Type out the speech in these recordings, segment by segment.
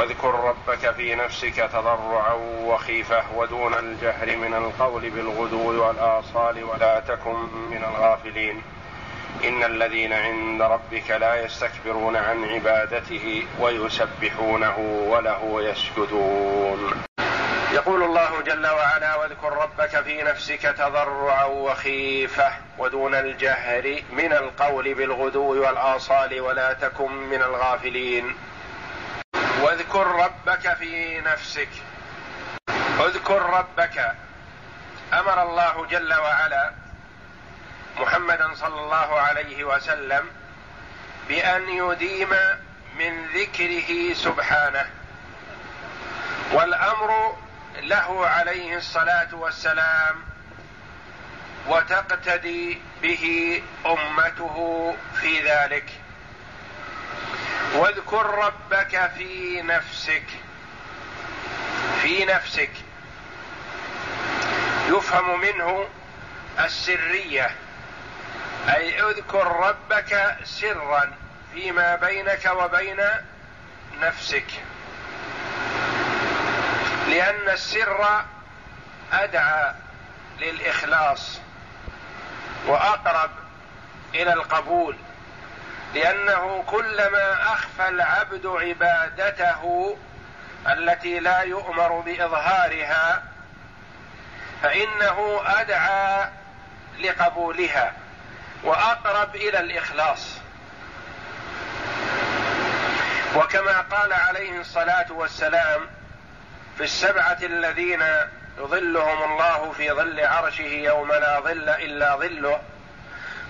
واذكر ربك في نفسك تضرعا وخيفه ودون الجهر من القول بالغدو والآصال ولا تكن من الغافلين. إن الذين عند ربك لا يستكبرون عن عبادته ويسبحونه وله يسجدون. يقول الله جل وعلا واذكر ربك في نفسك تضرعا وخيفه ودون الجهر من القول بالغدو والآصال ولا تكن من الغافلين. واذكر ربك في نفسك. اذكر ربك. أمر الله جل وعلا محمدا صلى الله عليه وسلم بأن يديم من ذكره سبحانه. والأمر له عليه الصلاة والسلام وتقتدي به أمته في ذلك. واذكر ربك في نفسك في نفسك. يفهم منه السرية أي اذكر ربك سرا فيما بينك وبين نفسك. لأن السر أدعى للإخلاص وأقرب إلى القبول. لأنه كلما أخفى العبد عبادته التي لا يؤمر بإظهارها فإنه أدعى لقبولها وأقرب إلى الإخلاص. وكما قال عليه الصلاة والسلام في السبعة الذين يظلهم الله في ظل عرشه يوم لا ظل إلا ظله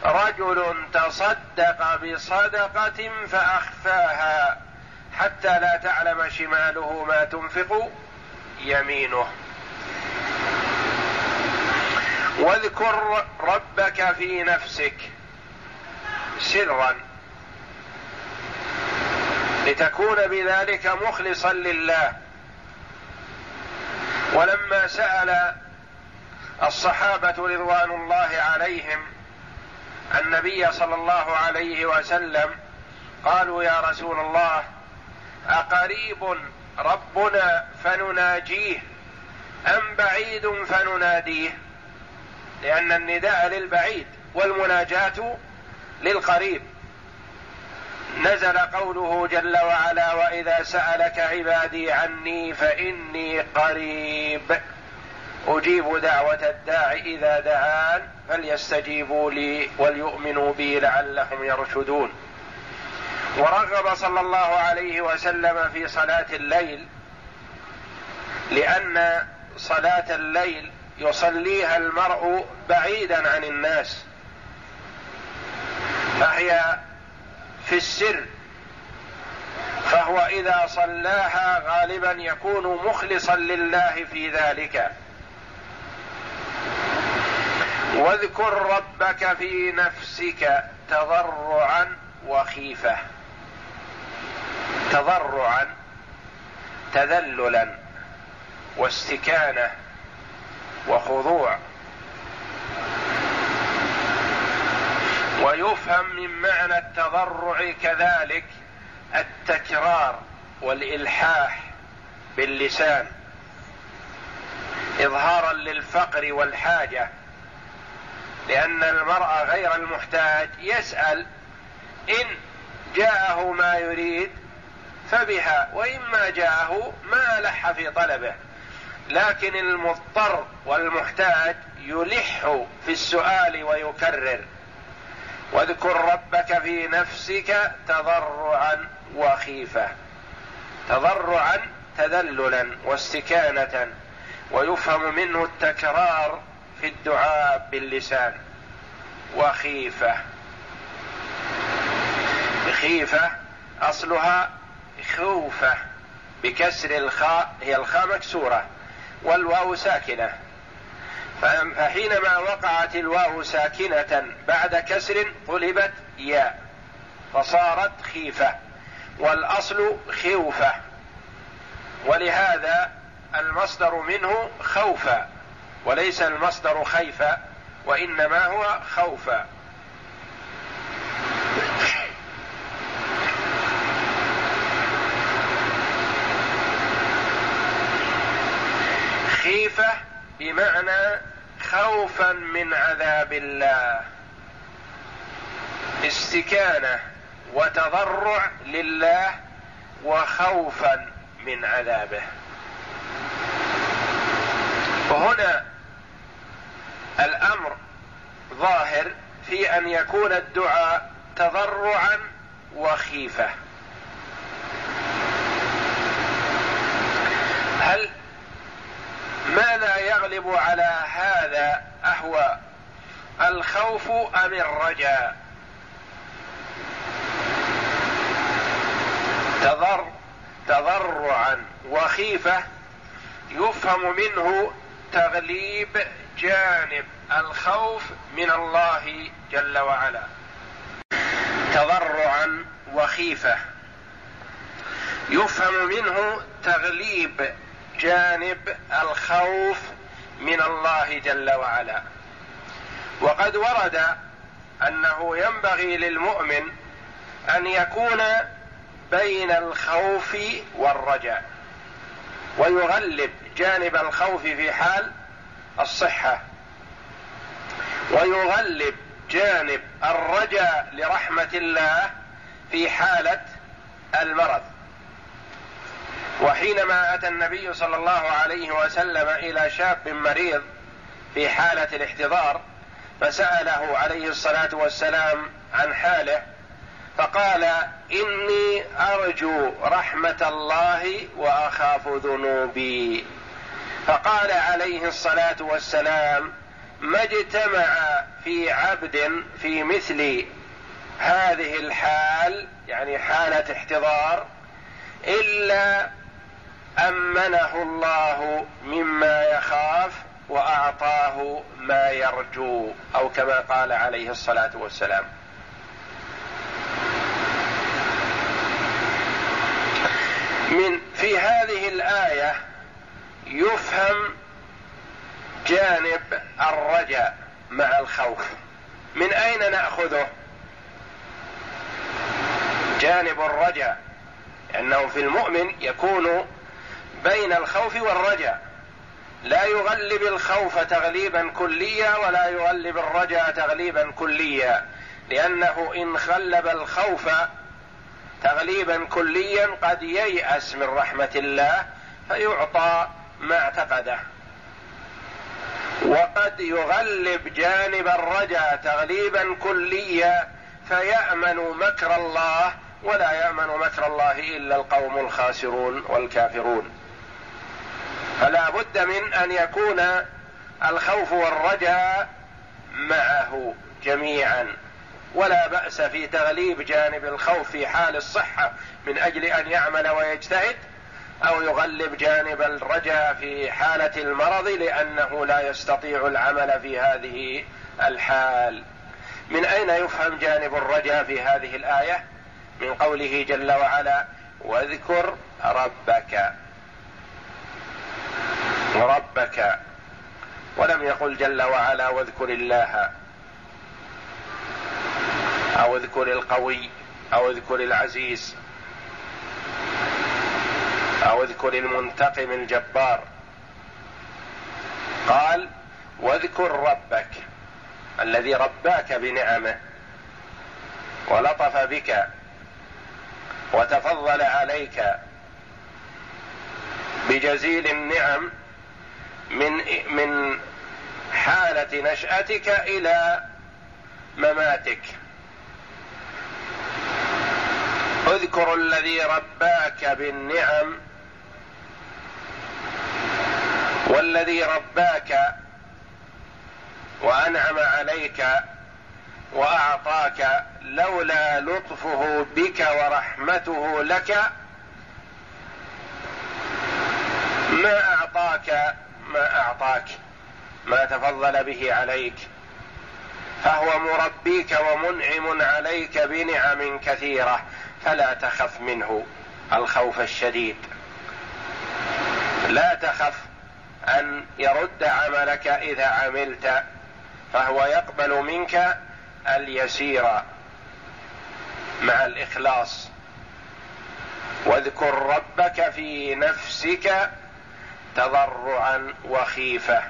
رجل تصدق بصدقة فأخفاها حتى لا تعلم شماله ما تنفق يمينه. واذكر ربك في نفسك سرا لتكون بذلك مخلصا لله. ولما سأل الصحابة رضوان الله عليهم النبي صلى الله عليه وسلم قالوا يا رسول الله أقريب ربنا فنناجيه أم بعيد فنناديه؟ لأن النداء للبعيد والمناجاة للقريب. نزل قوله جل وعلا وإذا سألك عبادي عني فإني قريب. أجيب دعوة الداع إذا دعان. فليستجيبوا لي وليؤمنوا بي لعلهم يرشدون. ورغب صلى الله عليه وسلم في صلاة الليل لأن صلاة الليل يصليها المرء بعيدا عن الناس. فهي في السر فهو إذا صلاها غالبا يكون مخلصا لله في ذلك. واذكر ربك في نفسك تضرعا وخيفة. تضرعا تذللا واستكانة وخضوع. ويفهم من معنى التضرع كذلك التكرار والإلحاح باللسان اظهارا للفقر والحاجة. لأن المرء غير المحتاج يسأل إن جاءه ما يريد فبها وإما جاءه ما لح في طلبه. لكن المضطر والمحتاج يلح في السؤال ويكرر. واذكر ربك في نفسك تضرعا وخيفة. تضرعا تذللا واستكانة. ويفهم منه التكرار في الدعاء باللسان. وخيفة. خيفة أصلها خوفة. بكسر الخاء هي الخاء مكسورة. والواو ساكنة. فحينما وقعت الواو ساكنة بعد كسر قلبت ياء. فصارت خيفة. والأصل خوفة. ولهذا المصدر منه خوفا. وليس المصدر خيفا وإنما هو خوفا. خيفة بمعنى خوفا من عذاب الله. استكانة وتضرع لله وخوفا من عذابه. وهنا الأمر ظاهر في أن يكون الدعاء تضرعا وخيفة. هل ما لا يغلب على هذا أهو الخوف أم الرجاء؟ تضر تضرعا وخيفة يفهم منه تغليب جانب الخوف من الله جل وعلا. تضرعا وخيفة. يفهم منه تغليب جانب الخوف من الله جل وعلا. وقد ورد أنه ينبغي للمؤمن أن يكون بين الخوف والرجاء ويغلب جانب الخوف في حال الصحة. ويغلب جانب الرجاء لرحمة الله في حالة المرض. وحينما أتى النبي صلى الله عليه وسلم إلى شاب مريض في حالة الاحتضار فسأله عليه الصلاة والسلام عن حاله فقال إني أرجو رحمة الله وأخاف ذنوبي. فقال عليه الصلاة والسلام ما اجتمع في عبد في مثل هذه الحال يعني حالة احتضار إلا أمنه الله مما يخاف وأعطاه ما يرجو أو كما قال عليه الصلاة والسلام. من في هذه الآية يفهم جانب الرجاء مع الخوف. من أين نأخذه؟ جانب الرجاء لأنه في المؤمن يكون بين الخوف والرجاء. لا يغلب الخوف تغليبا كليا ولا يغلب الرجاء تغليبا كليا لأنه إن غلب الخوف تغليبا كليا قد ييأس من رحمة الله فيعطى ما اعتقده. وقد يغلب جانب الرجاء تغليبا كليا فيأمن مكر الله ولا يأمن مكر الله إلا القوم الخاسرون والكافرون. فلا بد من أن يكون الخوف والرجاء معه جميعا. ولا بأس في تغليب جانب الخوف في حال الصحة من أجل أن يعمل ويجتهد. أو يغلب جانب الرجاء في حالة المرض لأنه لا يستطيع العمل في هذه الحال. من أين يفهم جانب الرجاء في هذه الآية؟ من قوله جل وعلا واذكر ربك. وربك ولم يقل جل وعلا واذكر الله. أو اذكر القوي. أو اذكر العزيز. أو أذكر المنتقم الجبار. قال واذكر ربك الذي رباك بنعمه ولطف بك وتفضل عليك بجزيل النعم من من حالة نشأتك إلى مماتك. اذكر الذي رباك بالنعم والذي رباك وأنعم عليك وأعطاك لولا لطفه بك ورحمته لك ما أعطاك ما أعطاك ما تفضل به عليك. فهو مربيك ومنعم عليك بنعم كثيرة فلا تخف منه الخوف الشديد. لا تخف أن يرد عملك إذا عملت فهو يقبل منك اليسير مع الإخلاص. واذكر ربك في نفسك تضرعا وخيفة.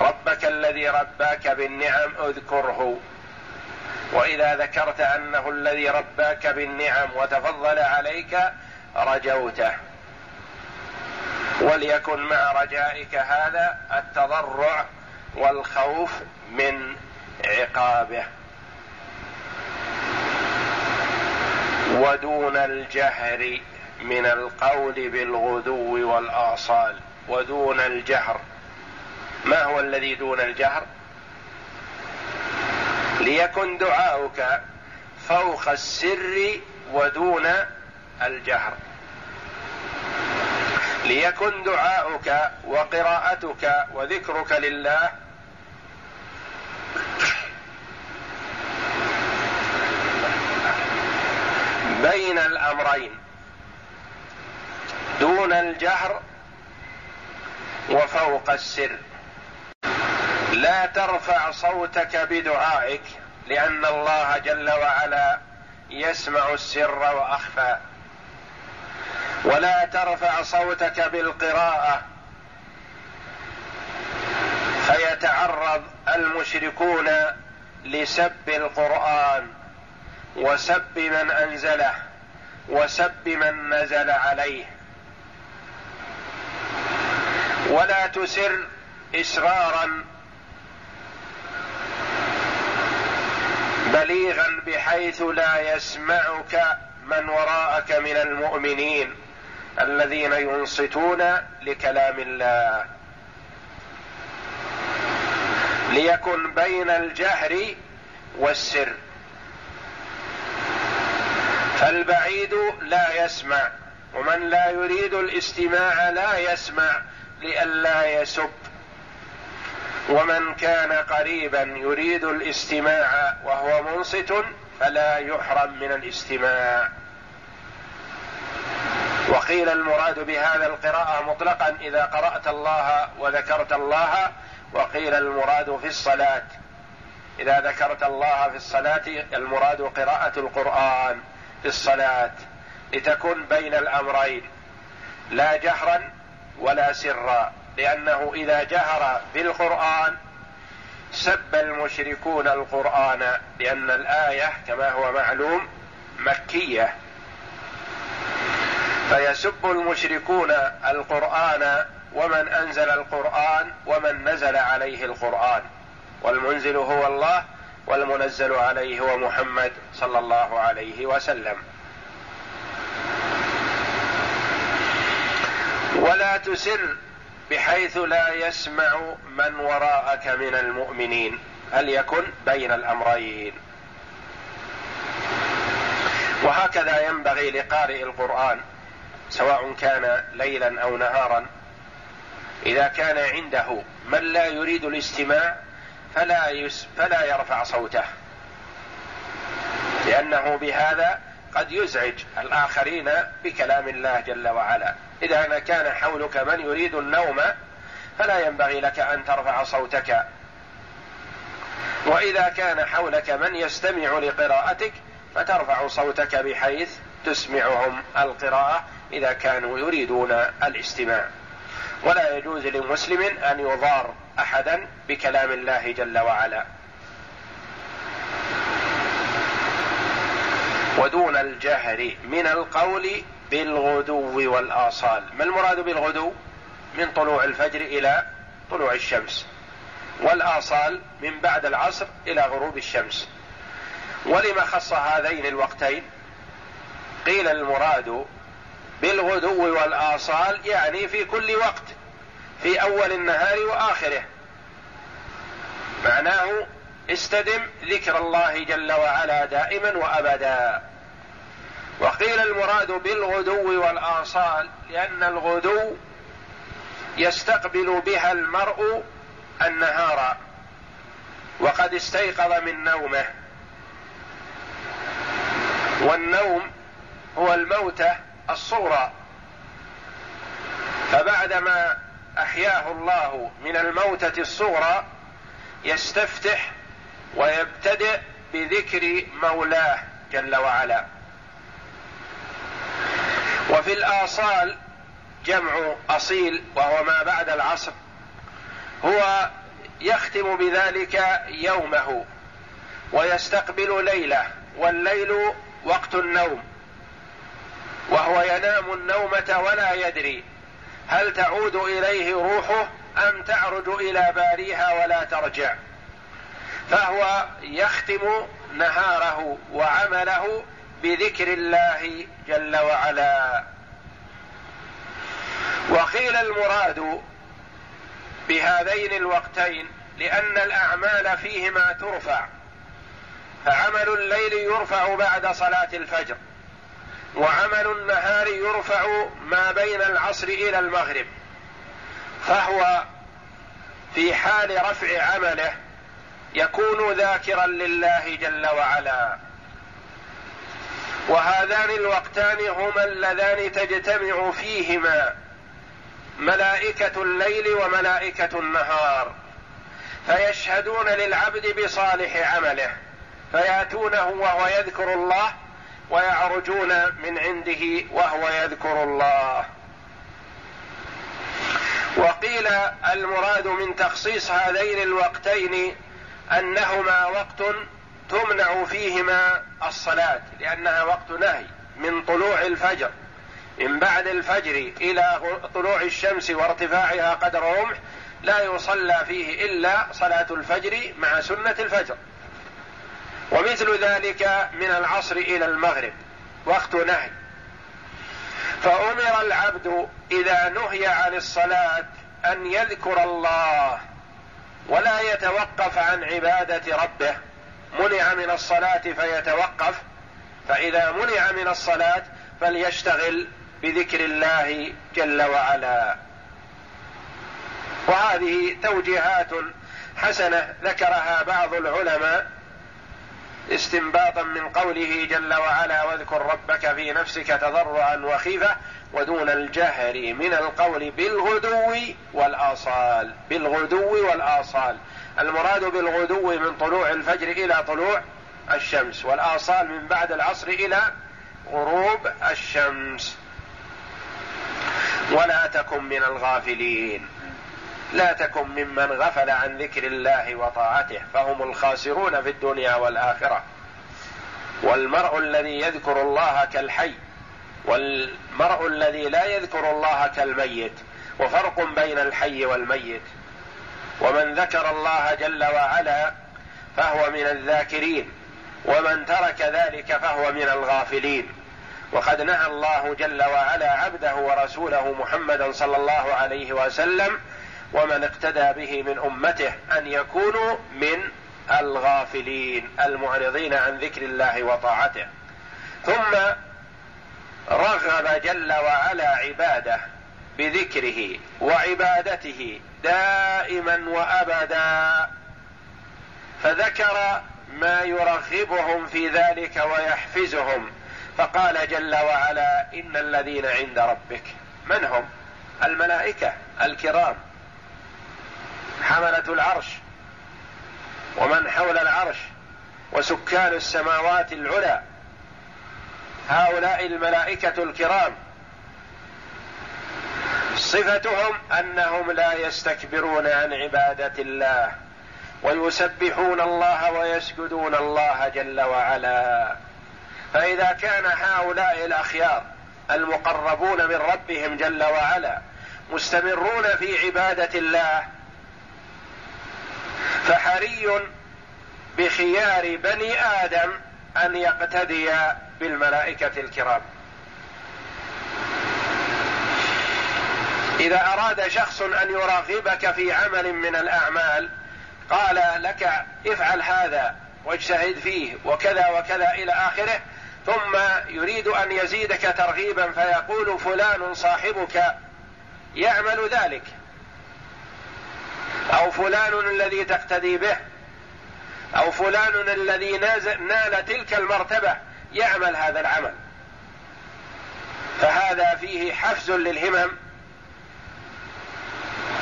ربك الذي رباك بالنعم اذكره. وإذا ذكرت أنه الذي رباك بالنعم وتفضل عليك رجوته. وليكن مع رجائك هذا التضرع والخوف من عقابه. ودون الجهر من القول بالغدو والآصال. ودون الجهر. ما هو الذي دون الجهر؟ ليكن دعاؤك فوق السر ودون الجهر. ليكن دعاؤك وقراءتك وذكرك لله. بين الأمرين. دون الجهر وفوق السر. لا ترفع صوتك بدعائك لأن الله جل وعلا يسمع السر وأخفى. ولا ترفع صوتك بالقراءة. فيتعرض المشركون لسب القرآن وسب من أنزله وسب من نزل عليه. ولا تسر إسرارا بليغا بحيث لا يسمعك من وراءك من المؤمنين. الذين ينصتون لكلام الله. ليكن بين الجهر والسر. فالبعيد لا يسمع ومن لا يريد الاستماع لا يسمع لئلا يسب. ومن كان قريبا يريد الاستماع وهو منصت فلا يحرم من الاستماع. وقيل المراد بهذا القراءة مطلقا إذا قرأت الله وذكرت الله وقيل المراد في الصلاة. إذا ذكرت الله في الصلاة المراد قراءة القرآن في الصلاة. لتكن بين الأمرين لا جهرا ولا سرا. لأنه إذا جهر بالقرآن سب المشركون القرآن لأن الآية كما هو معلوم مكية. فيسب المشركون القرآن ومن أنزل القرآن ومن نزل عليه القرآن. والمنزل هو الله والمنزل عليه هو محمد صلى الله عليه وسلم. ولا تسر بحيث لا يسمع من وراءك من المؤمنين هل يكن بين الأمرين. وهكذا ينبغي لقارئ القرآن سواء كان ليلا أو نهارا إذا كان عنده من لا يريد الاستماع فلا يس فلا يرفع صوته. لأنه بهذا قد يزعج الآخرين بكلام الله جل وعلا. إذا كان حولك من يريد النوم فلا ينبغي لك أن ترفع صوتك. وإذا كان حولك من يستمع لقراءتك فترفع صوتك بحيث تسمعهم القراءة. إذا كانوا يريدون الاستماع ولا يجوز لمسلم أن يضار أحدا بكلام الله جل وعلا. ودون الجهر من القول بالغدو والآصال. ما المراد بالغدو؟ من طلوع الفجر إلى طلوع الشمس. والآصال من بعد العصر إلى غروب الشمس. ولما خص هذين الوقتين؟ قيل المراد بالغدو والآصال يعني في كل وقت في أول النهار وآخره. معناه استدم ذكر الله جل وعلا دائما وأبدا. وقيل المراد بالغدو والآصال لأن الغدو يستقبل بها المرء النهار وقد استيقظ من نومه. والنوم هو الموته الصورة. فبعدما أحياه الله من الموتة الصغرى يستفتح ويبتدئ بذكر مولاه جل وعلا. وفي الآصال جمع أصيل وهو ما بعد العصر. هو يختم بذلك يومه ويستقبل ليلة والليل وقت النوم. وهو ينام النومة ولا يدري. هل تعود إليه روحه أم تعرج إلى باريها ولا ترجع؟ فهو يختم نهاره وعمله بذكر الله جل وعلا. وقيل المراد بهذين الوقتين لأن الأعمال فيهما ترفع فعمل الليل يرفع بعد صلاة الفجر. وعمل النهار يرفع ما بين العصر إلى المغرب. فهو في حال رفع عمله يكون ذاكرا لله جل وعلا. وهذان الوقتان هما اللذان تجتمع فيهما ملائكة الليل وملائكة النهار. فيشهدون للعبد بصالح عمله فيأتونه وهو يذكر الله ويعرجون من عنده وهو يذكر الله. وقيل المراد من تخصيص هذين الوقتين أنهما وقت تمنع فيهما الصلاة لأنها وقت نهي من طلوع الفجر. من بعد الفجر إلى طلوع الشمس وارتفاعها قدر رمح لا يصلى فيه إلا صلاة الفجر مع سنة الفجر. ومثل ذلك من العصر إلى المغرب وقت نهي. فأمر العبد إذا نهي عن الصلاة أن يذكر الله ولا يتوقف عن عبادة ربه. منع من الصلاة فيتوقف فإذا منع من الصلاة فليشتغل بذكر الله جل وعلا. وهذه توجيهات حسنة ذكرها بعض العلماء استنباطا من قوله جل وعلا واذكر ربك في نفسك تضرعا وخيفة ودون الجهر من القول بالغدو والآصال. بالغدو والآصال. المراد بالغدو من طلوع الفجر إلى طلوع الشمس والآصال من بعد العصر إلى غروب الشمس. ولا تكن من الغافلين. لا تكن ممن غفل عن ذكر الله وطاعته فهم الخاسرون في الدنيا والآخرة. والمرء الذي يذكر الله كالحي والمرء الذي لا يذكر الله كالميت وفرق بين الحي والميت. ومن ذكر الله جل وعلا فهو من الذاكرين ومن ترك ذلك فهو من الغافلين. وقد نهى الله جل وعلا عبده ورسوله محمدا صلى الله عليه وسلم ومن اقتدى به من أمته أن يكونوا من الغافلين المعرضين عن ذكر الله وطاعته. ثم رغب جل وعلا عباده بذكره وعبادته دائما وأبدا. فذكر ما يرغبهم في ذلك ويحفزهم. فقال جل وعلا إن الذين عند ربك من هم؟ الملائكة الكرام. حملة العرش ومن حول العرش وسكان السماوات العلى. هؤلاء الملائكة الكرام. صفتهم أنهم لا يستكبرون عن عبادة الله ويسبحون الله ويسجدون الله جل وعلا. فإذا كان هؤلاء الأخيار المقربون من ربهم جل وعلا مستمرون في عبادة الله فحري بخيار بني آدم أن يقتدي بالملائكة الكرام. إذا أراد شخص أن يراغبك في عمل من الأعمال قال لك افعل هذا واجتهد فيه وكذا وكذا إلى آخره ثم يريد أن يزيدك ترغيبا فيقول فلان صاحبك يعمل ذلك. أو فلان الذي تقتدي به أو فلان الذي نال تلك المرتبة يعمل هذا العمل. فهذا فيه حفز للهمم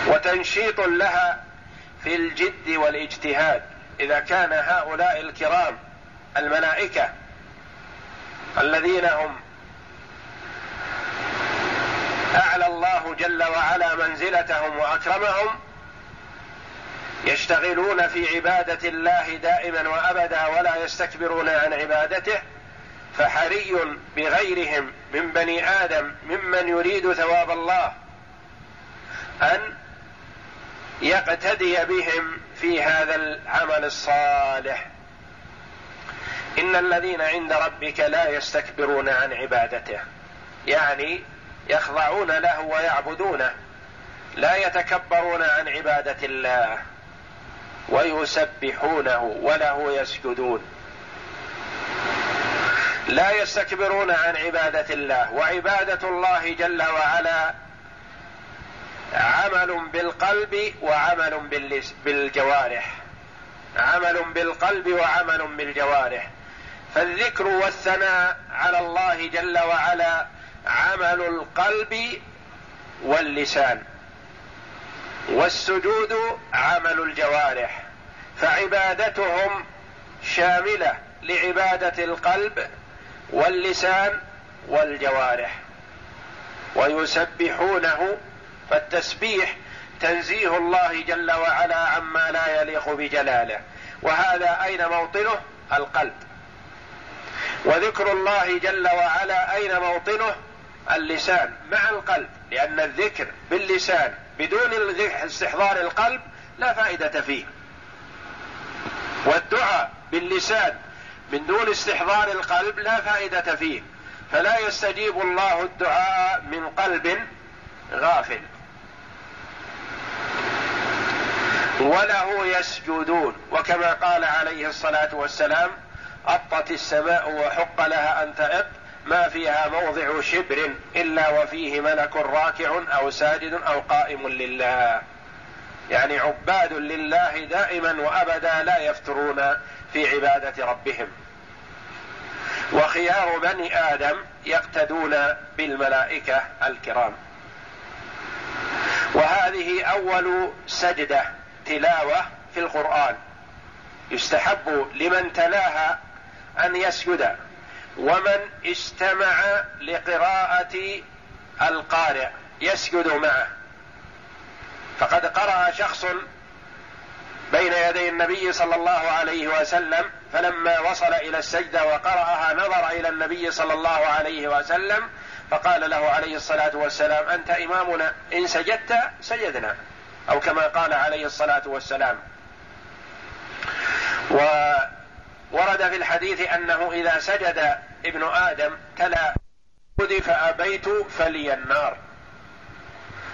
وتنشيط لها في الجد والاجتهاد إذا كان هؤلاء الكرام الملائكة الذين هم أعلى الله جل وعلا منزلتهم وأكرمهم يشتغلون في عبادة الله دائما وأبدا ولا يستكبرون عن عبادته فحري بغيرهم من بني آدم ممن يريد ثواب الله أن يقتدي بهم في هذا العمل الصالح. إن الذين عند ربك لا يستكبرون عن عبادته يعني يخضعون له ويعبدونه لا يتكبرون عن عبادة الله. ويسبحونه وله يسجدون. لا يستكبرون عن عبادة الله وعبادة الله جل وعلا عمل بالقلب وعمل بالجوارح. عمل بالقلب وعمل بالجوارح. فالذكر والثناء على الله جل وعلا عمل القلب واللسان. والسجود عمل الجوارح فعبادتهم شاملة لعبادة القلب واللسان والجوارح. ويسبحونه فالتسبيح تنزيه الله جل وعلا عما لا يليق بجلاله. وهذا أين موطنه؟ القلب. وذكر الله جل وعلا أين موطنه؟ اللسان مع القلب. لأن الذكر باللسان بدون استحضار القلب لا فائدة فيه. والدعاء باللسان من دون استحضار القلب لا فائدة فيه. فلا يستجيب الله الدعاء من قلب غافل. وله يسجدون. وكما قال عليه الصلاة والسلام أطت السماء وحق لها أن تأط ما فيها موضع شبر إلا وفيه ملك راكع أو ساجد أو قائم لله. يعني عباد لله دائما وأبدا لا يفترون في عبادة ربهم. وخيار بني آدم يقتدون بالملائكة الكرام. وهذه أول سجدة تلاوة في القرآن. يستحب لمن تلاها أن يسجد. ومن استمع لقراءة القارئ يسجد معه. فقد قرأ شخص بين يدي النبي صلى الله عليه وسلم فلما وصل إلى السجدة وقرأها نظر إلى النبي صلى الله عليه وسلم فقال له عليه الصلاة والسلام أنت إمامنا إن سجدت سجدنا. أو كما قال عليه الصلاة والسلام. و ورد في الحديث أنه إذا سجد ابن آدم تلا فابيت فلي النار.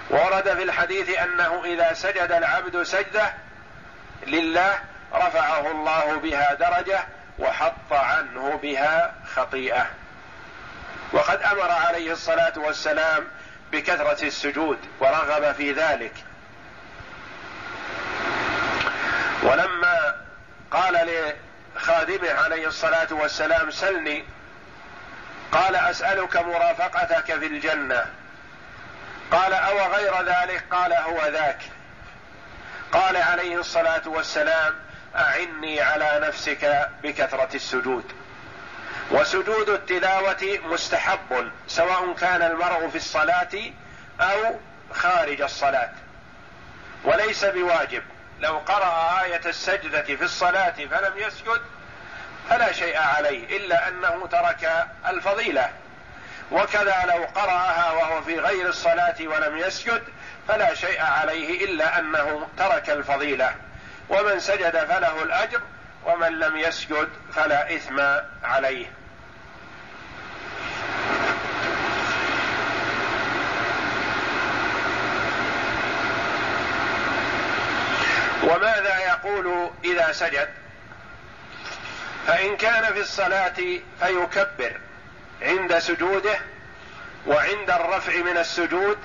ورد في الحديث أنه إذا سجد العبد سجدة لله رفعه الله بها درجة وحط عنه بها خطيئة. وقد أمر عليه الصلاة والسلام بكثرة السجود ورغب في ذلك. ولما قال خادمه عليه الصلاة والسلام سلني. قال أسألك مرافقتك في الجنة. قال أو غير ذلك؟ قال هو ذاك. قال عليه الصلاة والسلام أعني على نفسك بكثرة السجود. وسجود التلاوة مستحب سواء كان المرء في الصلاة أو خارج الصلاة. وليس بواجب. لو قرأ آية السجدة في الصلاة فلم يسجد فلا شيء عليه إلا أنه ترك الفضيلة. وكذا لو قرأها وهو في غير الصلاة ولم يسجد فلا شيء عليه إلا أنه ترك الفضيلة. ومن سجد فله الأجر ومن لم يسجد فلا إثم عليه. وماذا يقول إذا سجد؟ فإن كان في الصلاة فيكبر عند سجوده وعند الرفع من السجود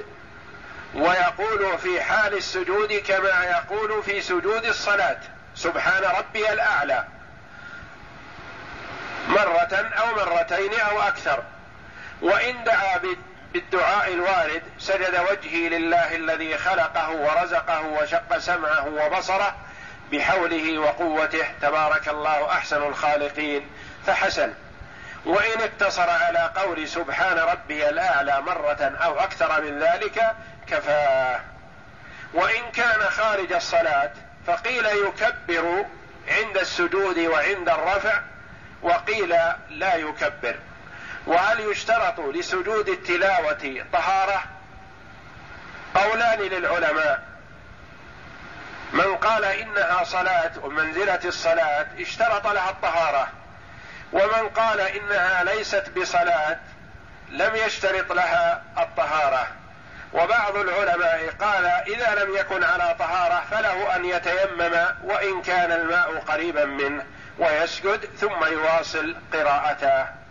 ويقول في حال السجود كما يقول في سجود الصلاة سبحان ربي الأعلى. مرة أو مرتين أو أكثر. وإن دعا بالدعاء الوارد سجد وجهي لله الذي خلقه ورزقه وشق سمعه وبصره بحوله وقوته. تبارك الله أحسن الخالقين. فحسن. وإن اقتصر على قول سبحان ربي الأعلى مرة أو أكثر من ذلك كفاه وإن كان خارج الصلاة فقيل يكبر عند السجود وعند الرفع وقيل لا يكبر. وهل يشترط لسجود التلاوة طهارة؟ قولان للعلماء. من قال إنها صلاة ومنزله الصلاة اشترط لها الطهارة. ومن قال إنها ليست بصلاة لم يشترط لها الطهارة. وبعض العلماء قال إذا لم يكن على طهارة فله أن يتيمم وإن كان الماء قريبا منه ويسجد ثم يواصل قراءته.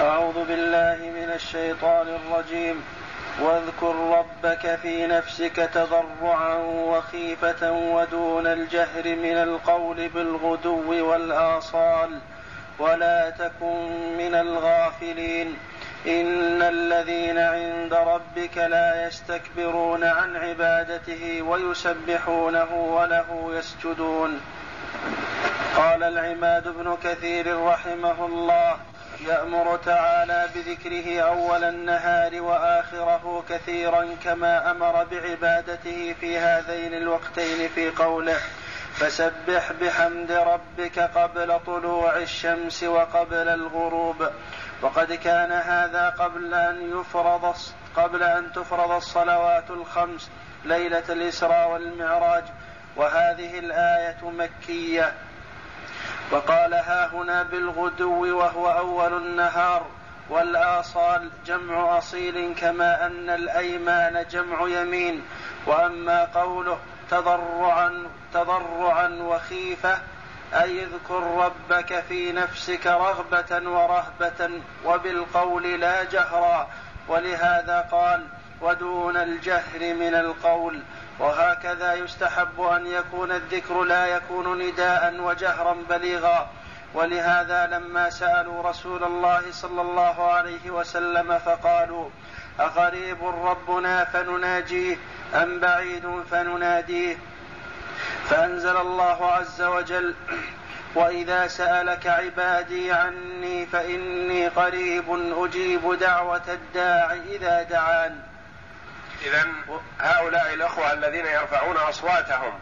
أعوذ بالله من الشيطان الرجيم. واذكر ربك في نفسك تضرعا وخيفة ودون الجهر من القول بالغدو والآصال. ولا تكن من الغافلين. إن الذين عند ربك لا يستكبرون عن عبادته ويسبحونه وله يسجدون. قال العماد بن كثير رحمه الله يأمر تعالى بذكره أول النهار وآخره كثيرا كما أمر بعبادته في هذين الوقتين في قوله فسبح بحمد ربك قبل طلوع الشمس وقبل الغروب. وقد كان هذا قبل أن يفرض قبل أن تفرض الصلوات الخمس ليلة الإسراء والمعراج. وهذه الآية مكية. وقال ها هنا بالغدو وهو أول النهار والآصال جمع أصيل كما أن الأيمان جمع يمين. وأما قوله تضرعا تضرعا وخيفة أي اذكر ربك في نفسك رغبة ورهبة وبالقول لا جهرا. ولهذا قال ودون الجهر من القول وهكذا يستحب أن يكون الذكر لا يكون نداء وجهرا بليغا. ولهذا لما سألوا رسول الله صلى الله عليه وسلم فقالوا أغريب ربنا فنناجيه أم بعيد فنناديه؟ فأنزل الله عز وجل وإذا سألك عبادي عني فإني قريب أجيب دعوة الداع إذا دعان. إذا هؤلاء الأخوة الذين يرفعون أصواتهم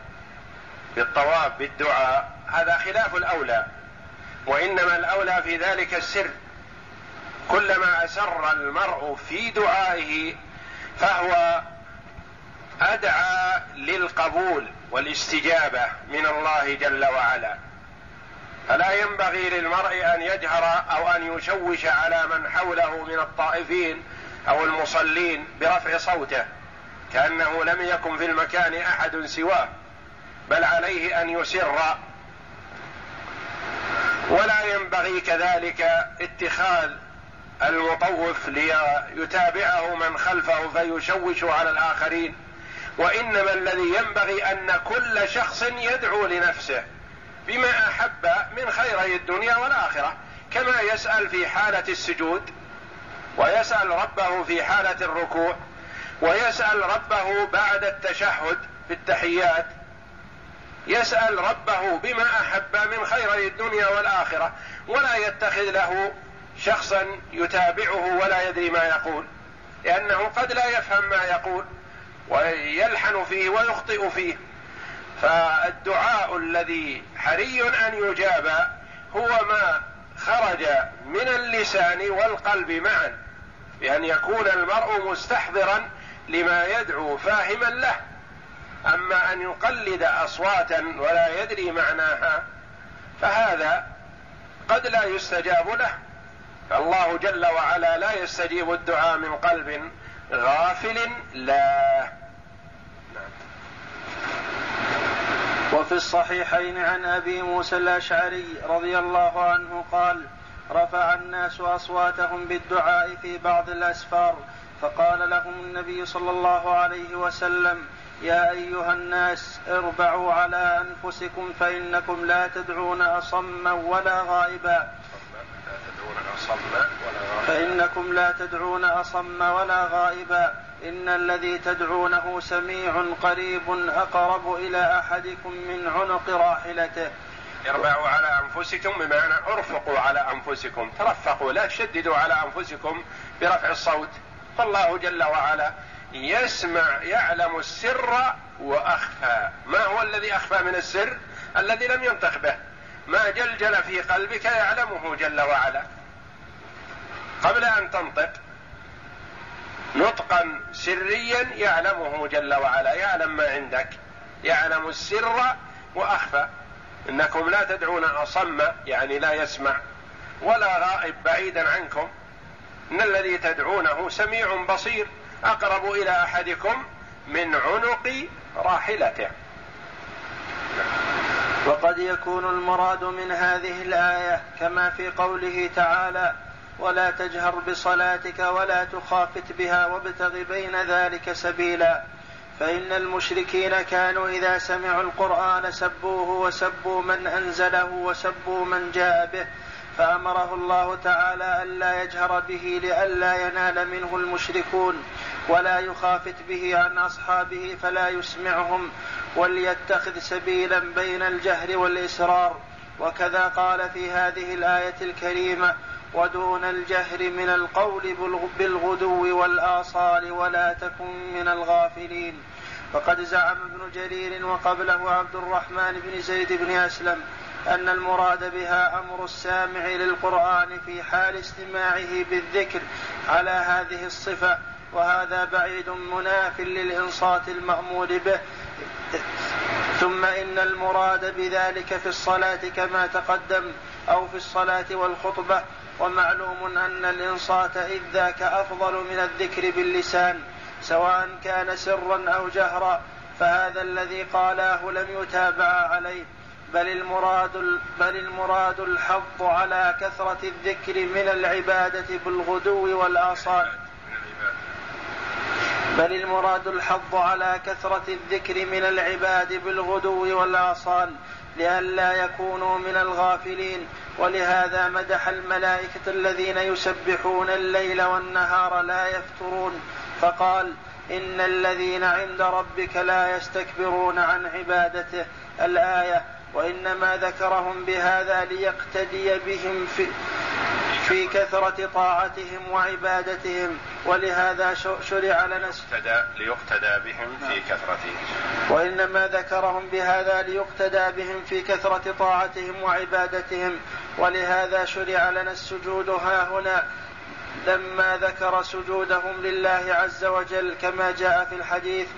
بالطواف بالدعاء هذا خلاف الأولى. وإنما الأولى في ذلك السر. كلما أسر المرء في دعائه فهو أدعى للقبول والاستجابة من الله جل وعلا. فلا ينبغي للمرء أن يجهر أو أن يشوش على من حوله من الطائفين أو المصلين برفع صوته كأنه لم يكن في المكان أحد سواه بل عليه أن يسر. ولا ينبغي كذلك اتخاذ المطوف ليتابعه من خلفه فيشوش على الآخرين. وإنما الذي ينبغي أن كل شخص يدعو لنفسه بما أحب من خيري الدنيا والآخرة كما يسأل في حالة السجود ويسأل ربه في حالة الركوع ويسأل ربه بعد التشهد في التحيات يسأل ربه بما أحب من خير الدنيا والآخرة ولا يتخذ له شخصا يتابعه ولا يدري ما يقول لأنه قد لا يفهم ما يقول ويلحن فيه ويخطئ فيه. فالدعاء الذي حري أن يجاب هو ما خرج من اللسان والقلب معا. بأن يكون المرء مستحضرا لما يدعو فاهما له. أما أن يقلد أصواتا ولا يدري معناها فهذا قد لا يستجاب له. فالله جل وعلا لا يستجيب الدعاء من قلب غافل لا. وفي الصحيحين عن أبي موسى الأشعري رضي الله عنه قال رفع الناس أصواتهم بالدعاء في بعض الأسفار فقال لهم النبي صلى الله عليه وسلم يا أيها الناس اربعوا على أنفسكم فإنكم لا تدعون أصما ولا غائبا. فإنكم لا تدعون أصم ولا غائبا. إن الذي تدعونه سميع قريب أقرب إلى أحدكم من عنق راحلته. اربعوا على أنفسكم بمعنى أرفقوا على أنفسكم ترفقوا لا تشددوا على أنفسكم برفع الصوت. فالله جل وعلا يسمع يعلم السر وأخفى. ما هو الذي أخفى من السر؟ الذي لم ينطق به. ما جلجل في قلبك يعلمه جل وعلا. قبل أن تنطق نطقا سريا يعلمه جل وعلا. يعلم ما عندك يعلم السر وأخفى. إنكم لا تدعون أصم يعني لا يسمع ولا غائب بعيدا عنكم. إن الذي تدعونه سميع بصير أقرب إلى أحدكم من عنق راحلته. وقد يكون المراد من هذه الآية كما في قوله تعالى ولا تجهر بصلاتك ولا تخافت بها وابتغ بين ذلك سبيلا فإن المشركين كانوا إذا سمعوا القرآن سبوه وسبوا من أنزله وسبوا من جاء به فأمره الله تعالى ألا يجهر به لئلا ينال منه المشركون ولا يخافت به عن أصحابه فلا يسمعهم وليتخذ سبيلا بين الجهر والإسرار. وكذا قال في هذه الآية الكريمة ودون الجهر من القول بالغدو والآصال ولا تكن من الغافلين. فقد زعم ابن جرير وقبله عبد الرحمن بن زيد بن أسلم أن المراد بها أمر السامع للقرآن في حال استماعه بالذكر على هذه الصفة وهذا بعيد مناف للإنصات المأمور به. ثم إن المراد بذلك في الصلاة كما تقدم أو في الصلاة والخطبة ومعلوم أن الإنصات إذ ذاك أفضل من الذكر باللسان سواء كان سرا أو جهرا فهذا الذي قالاه لم يتابع عليه بل المراد بل المراد الحظ على كثرة الذكر من العبادة بالغدو والآصال. بل المراد الحظ على كثرة الذكر من العباد بالغدو والآصال لئلا يكونوا من الغافلين. ولهذا مدح الملائكة الذين يسبحون الليل والنهار لا يفترون. فقال إن الذين عند ربك لا يستكبرون عن عبادته الآية وإنما ذكرهم بهذا ليقتدي بهم في في كثرة طاعتهم وعبادتهم ولهذا شرع لنا يقتدى ليقتدى بهم في كثرتهم. وإنما ذكرهم بهذا ليقتدى بهم في كثرة طاعتهم وعبادتهم ولهذا شرع لنا السجود ها هنا لما ذكر سجودهم لله عز وجل كما جاء في الحديث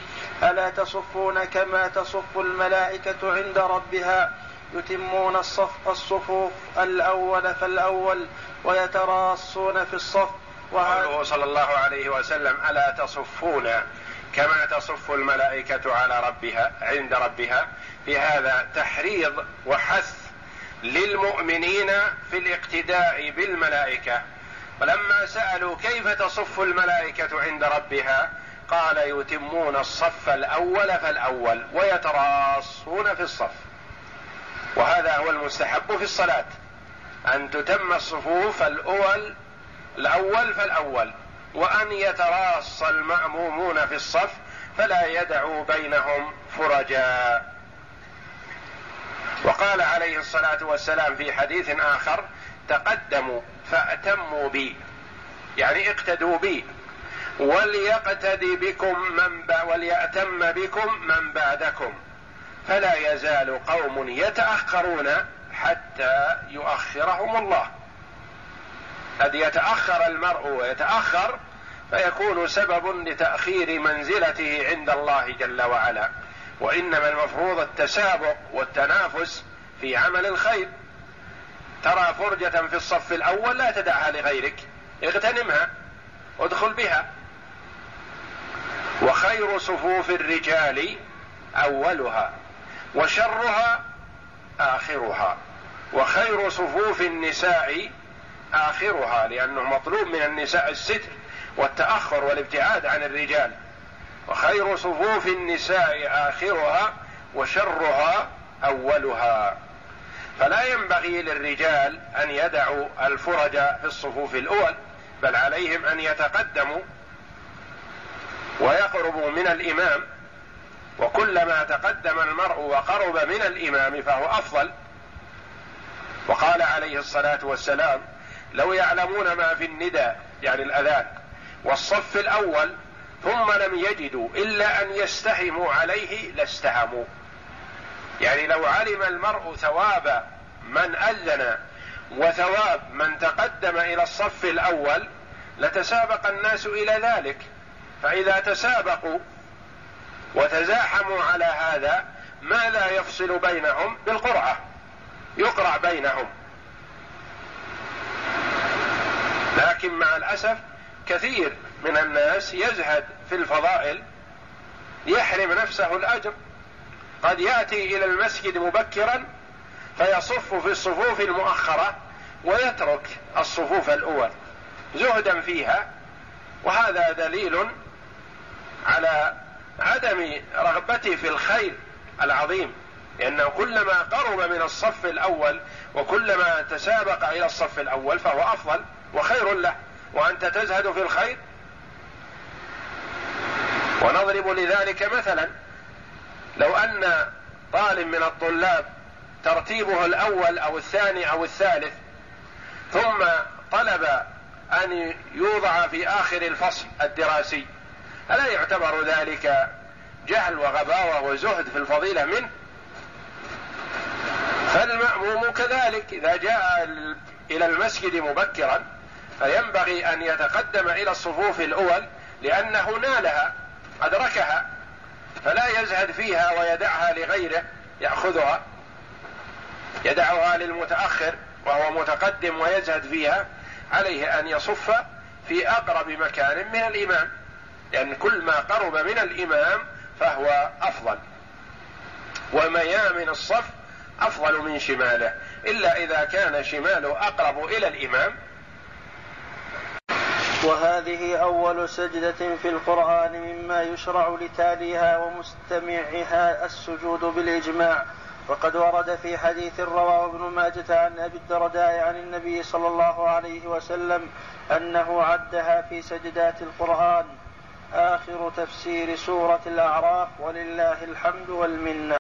ألا تصفون كما تصف الملائكة عند ربها؟ يتمون الصف الصفوف الأول فالأول ويتراصون في الصف. وقوله صلى الله عليه وسلم ألا تصفون كما تصف الملائكة على ربها عند ربها؟ في هذا تحريض وحث للمؤمنين في الاقتداء بالملائكة. ولما سألوا كيف تصف الملائكة عند ربها قال يتمون الصف الأول فالأول ويتراصون في الصف. وهذا هو المستحب في الصلاة. أن تتم الصفوف الأول الأول فالأول. وأن يتراص المأمومون في الصف فلا يدعوا بينهم فرجا. وقال عليه الصلاة والسلام في حديث آخر تقدموا فأتموا بي. يعني اقتدوا بي. وليقتدي بكم من ب... وليأتم بكم من بعدكم. فلا يزال قوم يتأخرون حتى يؤخرهم الله. قد يتأخر المرء ويتأخر فيكون سبب لتأخير منزلته عند الله جل وعلا. وإنما المفروض التسابق والتنافس في عمل الخير. ترى فرجة في الصف الأول لا تدعها لغيرك. اغتنمها ادخل بها. وخير صفوف الرجال أولها. وشرها آخرها وخير صفوف النساء آخرها لأنه مطلوب من النساء الستر والتأخر والابتعاد عن الرجال. وخير صفوف النساء آخرها وشرها أولها. فلا ينبغي للرجال أن يدعوا الفرج في الصفوف الأول بل عليهم أن يتقدموا ويقربوا من الإمام وكلما تقدم المرء وقرب من الإمام فهو أفضل. وقال عليه الصلاة والسلام لو يعلمون ما في الندى يعني الأذان والصف الأول ثم لم يجدوا إلا أن يستهموا عليه لاستهموا. يعني لو علم المرء ثواب من أذن وثواب من تقدم إلى الصف الأول لتسابق الناس إلى ذلك. فإذا تسابقوا وتزاحموا على هذا ما لا يفصل بينهم بالقرعة. يقرع بينهم. لكن مع الأسف كثير من الناس يزهد في الفضائل يحرم نفسه الأجر. قد يأتي إلى المسجد مبكرا فيصف في الصفوف المؤخرة ويترك الصفوف الأول زهدا فيها وهذا دليل على عدم رغبته في الخير العظيم لأنه كلما قرب من الصف الأول وكلما تسابق إلى الصف الأول فهو أفضل وخير له. وأنت تزهد في الخير؟ ونضرب لذلك مثلا لو أن طالب من الطلاب ترتيبه الأول أو الثاني أو الثالث ثم طلب أن يوضع في آخر الفصل الدراسي ألا يعتبر ذلك جهل وغباوة وزهد في الفضيلة منه. فالمأموم كذلك إذا جاء إلى المسجد مبكرا فينبغي أن يتقدم إلى الصفوف الأول لأنه نالها أدركها فلا يزهد فيها ويدعها لغيره يأخذها يدعها للمتأخر وهو متقدم ويزهد فيها عليه أن يصف في أقرب مكان من الإمام. لأن كل ما قرب من الإمام فهو أفضل. وميامن الصف أفضل من شماله. إلا إذا كان شماله أقرب إلى الإمام. وهذه أول سجدة في القرآن مما يشرع لتاليها ومستمعها السجود بالإجماع. وقد ورد في حديث رواه ابن ماجة عن أبي الدرداء عن النبي صلى الله عليه وسلم أنه عدها في سجدات القرآن. آخر تفسير سورة الأعراف ولله الحمد والمنة.